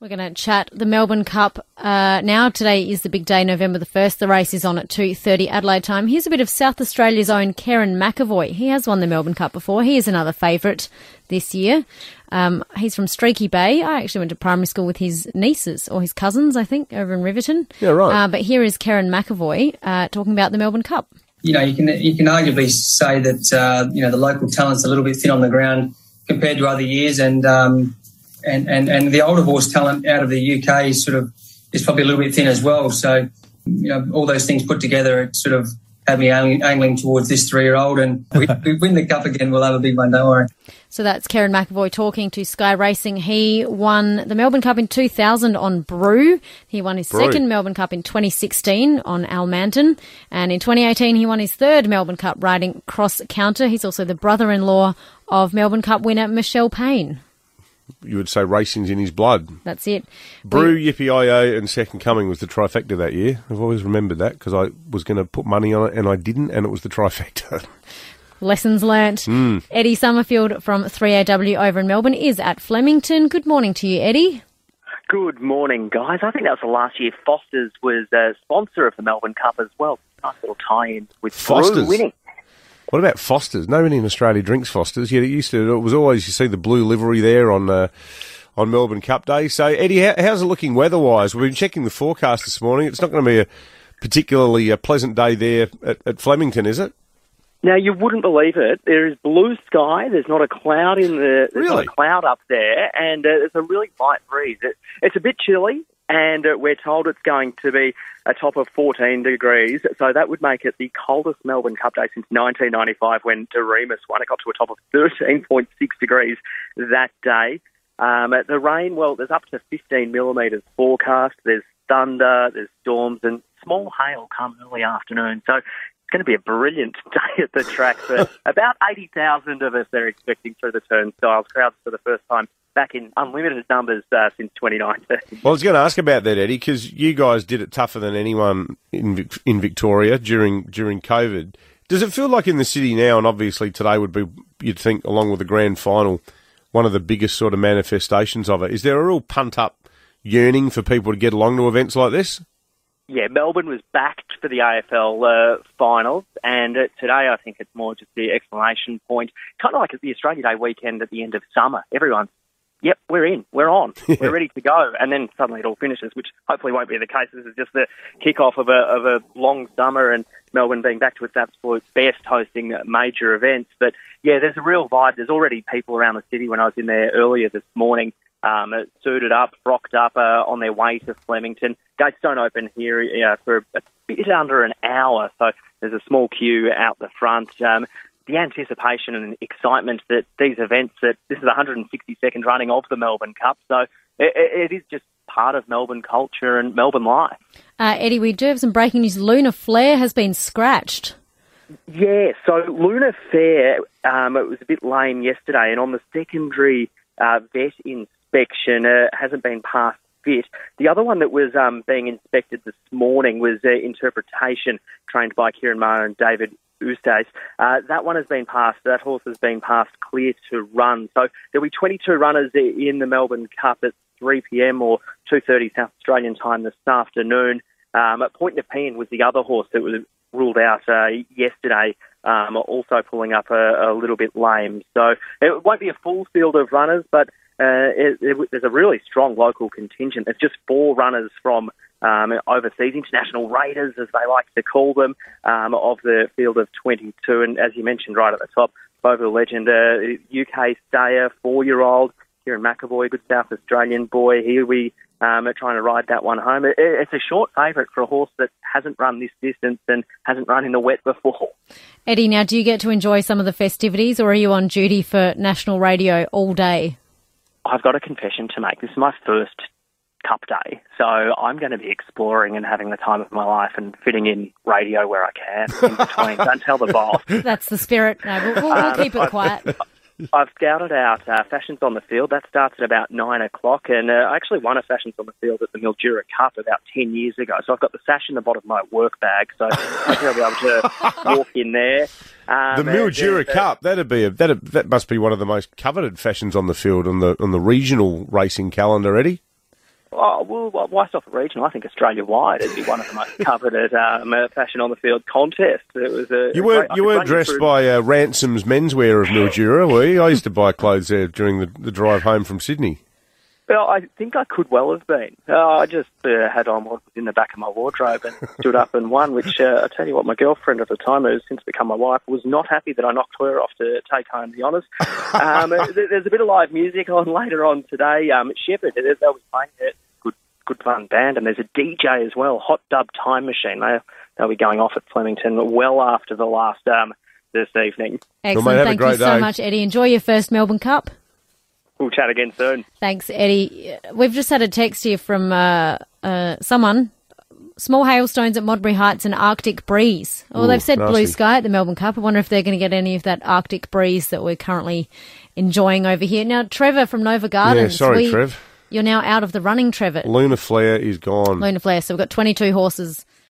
We're going to chat the Melbourne Cup uh, now. Today is the big day, November the 1st. The race is on at 2.30 Adelaide time. Here's a bit of South Australia's own Kerrin McEvoy. He has won the Melbourne Cup before. He is another favourite this year. Um, he's from Streaky Bay. I actually went to primary school with his nieces, or his cousins, I think, over in Riverton. Yeah, right. Uh, but here is Kerrin McEvoy uh, talking about the Melbourne Cup. You know, you can you can arguably say that uh, you know the local talent's a little bit thin on the ground compared to other years, and um, and, and, and the older horse talent out of the UK is sort of is probably a little bit thin as well. So, you know, all those things put together, it sort of had me angling, angling towards this three year old. And we, we win the cup again, we'll have a big one, don't worry. So that's Kerrin McEvoy talking to Sky Racing. He won the Melbourne Cup in 2000 on Brew. He won his Brew. second Melbourne Cup in 2016 on Almandin. And in 2018, he won his third Melbourne Cup riding cross counter. He's also the brother in law of Melbourne Cup winner Michelle Payne. You would say racing's in his blood. That's it. Brew, Yippyio and Second Coming was the trifecta that year. I've always remembered that because I was going to put money on it and I didn't, and it was the trifecta. Lessons learnt. Hmm. Eddie Summerfield from 3AW over in Melbourne is at Flemington. Good morning to you, Eddie. Good morning, guys. I think that was the last year Foster's was a sponsor of the Melbourne Cup as well. Nice little tie-in with Foster's? Brew winning. What about Foster's? Nobody in Australia drinks Foster's. Yet it used to. It was always you see the blue livery there on uh, on Melbourne Cup Day. So Eddie, how, how's it looking weather-wise? We've been checking the forecast this morning. It's not going to be a particularly a pleasant day there at, at Flemington, is it? Now you wouldn't believe it. There is blue sky. There's not a cloud in the. There's not Really? a cloud up there, and uh, it's a really light breeze. It, it's a bit chilly, and uh, we're told it's going to be a top of 14 degrees. So that would make it the coldest Melbourne Cup day since 1995, when Doriemus won. It got to a top of 13.6 degrees that day. Um, the rain, well, there's up to 15 millimetres forecast. There's thunder, there's storms, and small hail come early afternoon. So it's going to be a brilliant day at the track. For about 80,000 of us they're expecting through the turnstiles. Crowds for the first time back in unlimited numbers uh, since 2019. Well, I was going to ask about that, Eddie, because you guys did it tougher than anyone in Vic- in Victoria during during COVID. Does it feel like in the city now, and obviously today would be, you'd think, along with the grand final, one of the biggest sort of manifestations of it? Is there a real punt up yearning for people to get along to events like this? Yeah, Melbourne was backed for the AFL uh, finals, and uh, today I think it's more just the exclamation point, kind of like at the Australia Day weekend at the end of summer. Everyone's, yep, we're in, we're on, we're ready to go, and then suddenly it all finishes, which hopefully won't be the case. This is just the kick-off of a of a long summer, and Melbourne being back to its absolute best, hosting major events. But yeah, there's a real vibe. There's already people around the city. When I was in there earlier this morning, um, suited up, frocked up uh, on their way to Flemington. Gates don't open here uh, for a bit under an hour, so there's a small queue out the front. Um, the anticipation and excitement that these events, that this is the 162nd running of the Melbourne Cup, so it, it is just part of Melbourne culture and Melbourne life. Uh, Eddie, we do have some breaking news. Lunar Flare has been scratched. Yeah, so Lunar Flare, um, it was a bit lame yesterday, and on the secondary uh, vet inspection, uh, hasn't been passed fit. The other one that was um, being inspected this morning was uh, interpretation, trained by Ciaron Maher and David Eustace. Uh, that one has been passed. That horse has been passed clear to run. So there'll be 22 runners in the Melbourne Cup at 3 p.m. or 2:30 South Australian time this afternoon. Um, at Point Nepean was the other horse that was ruled out uh, yesterday, um, also pulling up a, a little bit lame. So it won't be a full field of runners, but uh, it, it, there's a really strong local contingent. It's just four runners from um, overseas, international raiders, as they like to call them, um, of the field of 22. And as you mentioned right at the top, the legend, uh, UK stayer, four-year-old, Kieran McEvoy, good South Australian boy. Here we um, are trying to ride that one home. It, it's a short favourite for a horse that hasn't run this distance and hasn't run in the wet before. Eddie, now do you get to enjoy some of the festivities or are you on duty for national radio all day? I've got a confession to make. This is my first Cup Day, so I'm going to be exploring and having the time of my life and fitting in radio where I can in between. Don't tell the boss. That's the spirit. No, we'll, we'll, we'll keep it quiet. I've scouted out uh, Fashions on the Field. That starts at about nine o'clock, and uh, I actually won a Fashions on the Field at the Mildura Cup about ten years ago. So I've got the sash in the bottom of my work bag, so I'll be able to walk in there. Um, The Mildura uh, Cup, that'd be a, that that must be one of the most coveted fashions on the field on the on the regional racing calendar, Eddie. Oh, well, why stop at regional? I think Australia wide it'd be one of the most coveted um, uh, fashion on the field contests. It was a you weren't great, you weren't dressed through. by uh, Ransom's menswear of Mildura, were you? I used to buy clothes there during the, the drive home from Sydney. Well, I think I could well have been. Uh, I just uh, had on what was in the back of my wardrobe and stood up and won, which uh, I tell you what, my girlfriend at the time, who has since become my wife, was not happy that I knocked her off to take home the honours. Um, there's a bit of live music on later on today. Um, Sheppard, they'll be playing it. Good, good fun band. And there's a DJ as well, Hot Dub Time Machine. They, they'll be going off at Flemington well after the last um, this evening. Excellent. Well, mate, Thank you so day. much, Eddie. Enjoy your first Melbourne Cup. We'll chat again soon. Thanks, Eddie. We've just had a text here from uh, uh, someone. Small hailstones at Modbury Heights and Arctic breeze. Well, Ooh, they've said nasty. blue sky at the Melbourne Cup. I wonder if they're going to get any of that Arctic breeze that we're currently enjoying over here. Now, Trevor from Novar Gardens. Yeah, sorry, we, Trev. You're now out of the running, Trevor. Lunar Flare is gone. Lunar Flare. So we've got 22 horses